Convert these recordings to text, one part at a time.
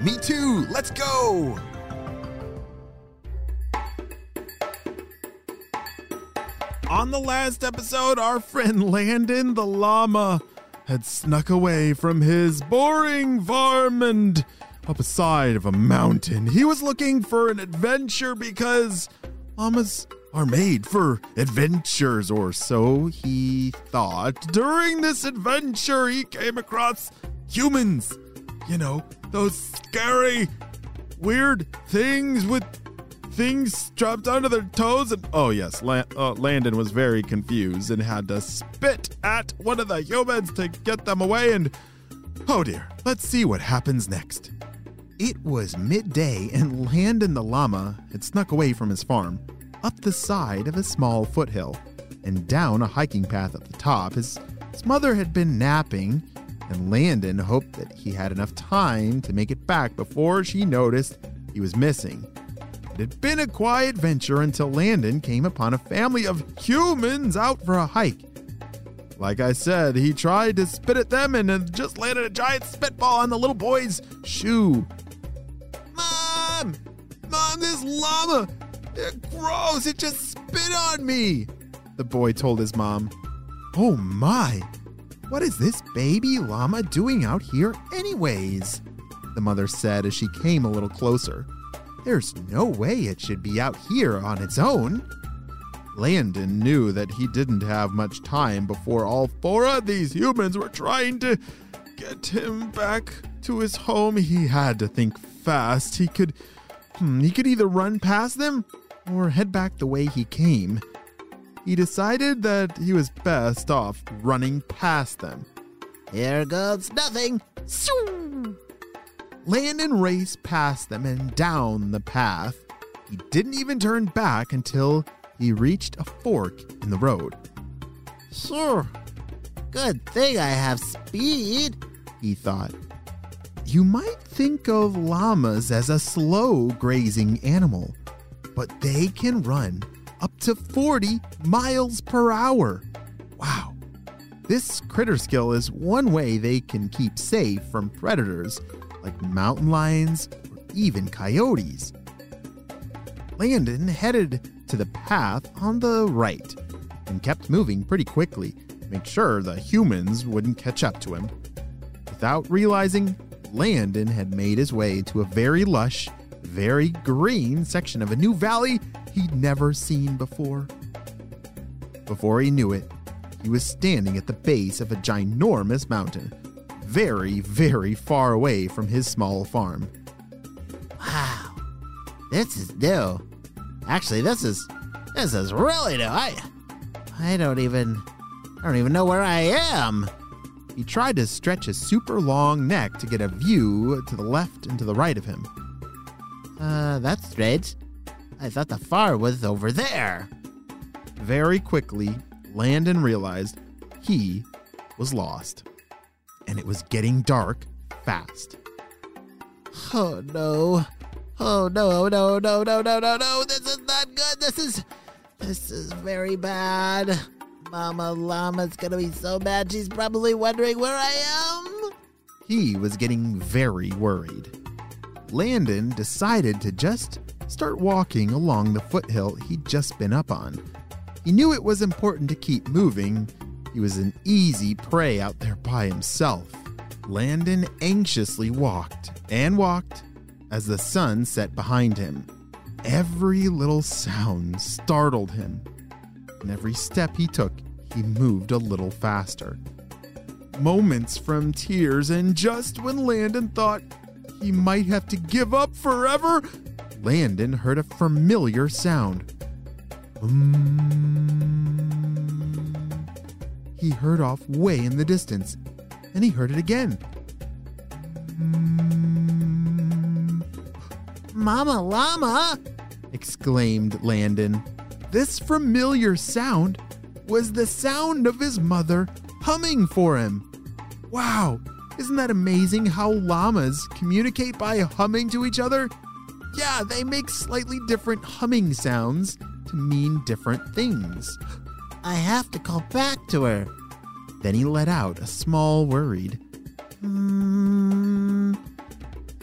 Me too! Let's go! On the last episode, our friend Landon the llama had snuck away from his boring farm and up a side of a mountain. He was looking for an adventure because llamas are made for adventures, or so he thought. During this adventure, he came across humans. You know, those scary, weird things with things strapped onto their toes. And oh, yes, La- uh, Landon was very confused and had to spit at one of the humans to get them away. And oh dear, let's see what happens next. It was midday, and Landon the llama had snuck away from his farm, up the side of a small foothill, and down a hiking path at the top. His, his mother had been napping, and Landon hoped that he had enough time to make it back before she noticed he was missing. It had been a quiet venture until Landon came upon a family of humans out for a hike. Like I said, he tried to spit at them and just landed a giant spitball on the little boy's shoe. Mom! Mom, this llama! It gross! It just spit on me! The boy told his mom. Oh my! What is this baby llama doing out here, anyways? The mother said as she came a little closer. There's no way it should be out here on its own. Landon knew that he didn't have much time before all four of these humans were trying to get him back to his home. He had to think fast. He could hmm, he could either run past them or head back the way he came. He decided that he was best off running past them. Here goes nothing. Shoo! Landon raced past them and down the path. He didn't even turn back until he reached a fork in the road. Sure. Good thing I have speed. He thought. You might think of llamas as a slow grazing animal, but they can run up to 40 miles per hour. Wow. This critter skill is one way they can keep safe from predators like mountain lions or even coyotes. Landon headed to the path on the right and kept moving pretty quickly to make sure the humans wouldn't catch up to him. Without realizing, Landon had made his way to a very lush, very green section of a new valley he'd never seen before. Before he knew it, he was standing at the base of a ginormous mountain, very, very far away from his small farm. Wow. This is new. Actually, this is this is really new. I I don't even I don't even know where I am. He tried to stretch his super long neck to get a view to the left and to the right of him. Uh, that's strange. I thought the far was over there. Very quickly, Landon realized he was lost. And it was getting dark fast. Oh no. Oh no, oh, no, no, no, no, no, no. This is not good. This is this is very bad. Mama Llama's gonna be so mad she's probably wondering where I am. He was getting very worried. Landon decided to just start walking along the foothill he'd just been up on. He knew it was important to keep moving. He was an easy prey out there by himself. Landon anxiously walked and walked as the sun set behind him. Every little sound startled him, and every step he took, he moved a little faster. Moments from tears, and just when Landon thought he might have to give up forever, Landon heard a familiar sound. Mm. He heard off way in the distance, and he heard it again. Mm. Mama Llama! exclaimed Landon. This familiar sound was the sound of his mother humming for him. Wow, isn't that amazing how llamas communicate by humming to each other? Yeah, they make slightly different humming sounds to mean different things. I have to call back to her. Then he let out a small, worried, Hmm.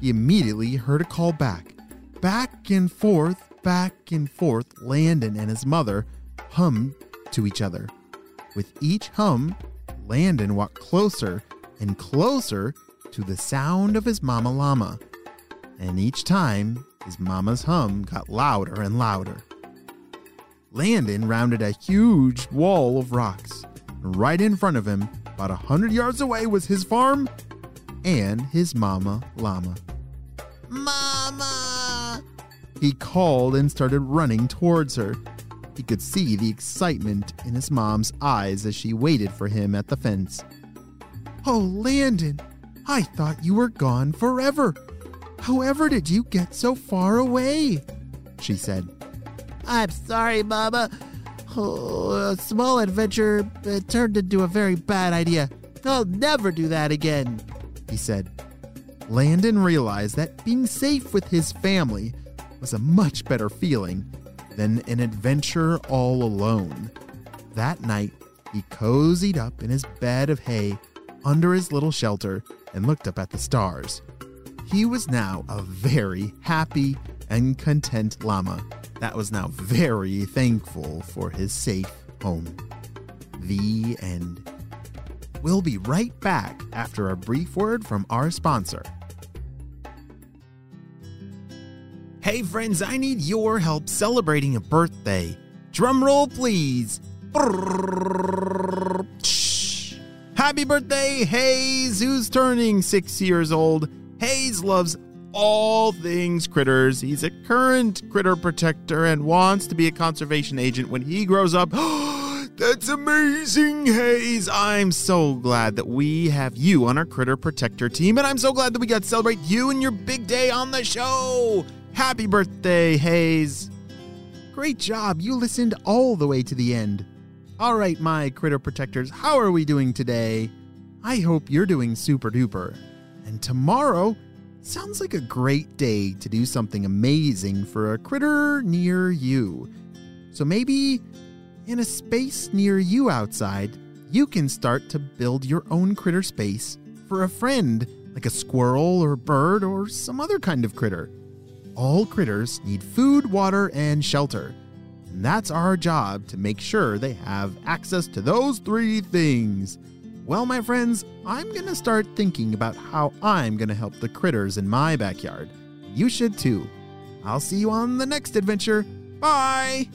He immediately heard a call back. Back and forth, back and forth, Landon and his mother hummed to each other. With each hum, Landon walked closer and closer to the sound of his mama llama. And each time, his mama's hum got louder and louder. Landon rounded a huge wall of rocks. Right in front of him, about a hundred yards away, was his farm and his mama llama. Mama! He called and started running towards her. He could see the excitement in his mom's eyes as she waited for him at the fence. Oh, Landon, I thought you were gone forever. However, did you get so far away? She said. I'm sorry, Mama. Oh, a small adventure uh, turned into a very bad idea. I'll never do that again. He said. Landon realized that being safe with his family was a much better feeling than an adventure all alone. That night, he cozied up in his bed of hay under his little shelter and looked up at the stars. He was now a very happy and content llama that was now very thankful for his safe home. The end. We'll be right back after a brief word from our sponsor. Hey, friends, I need your help celebrating a birthday. Drum roll, please. Happy birthday, Hayes, who's turning six years old. Hayes loves all things critters. He's a current critter protector and wants to be a conservation agent when he grows up. That's amazing, Hayes. I'm so glad that we have you on our critter protector team, and I'm so glad that we got to celebrate you and your big day on the show. Happy birthday, Hayes. Great job. You listened all the way to the end. All right, my critter protectors, how are we doing today? I hope you're doing super duper. And tomorrow sounds like a great day to do something amazing for a critter near you. So maybe in a space near you outside, you can start to build your own critter space for a friend, like a squirrel or bird or some other kind of critter. All critters need food, water, and shelter. And that's our job to make sure they have access to those three things. Well, my friends, I'm going to start thinking about how I'm going to help the critters in my backyard. You should too. I'll see you on the next adventure. Bye!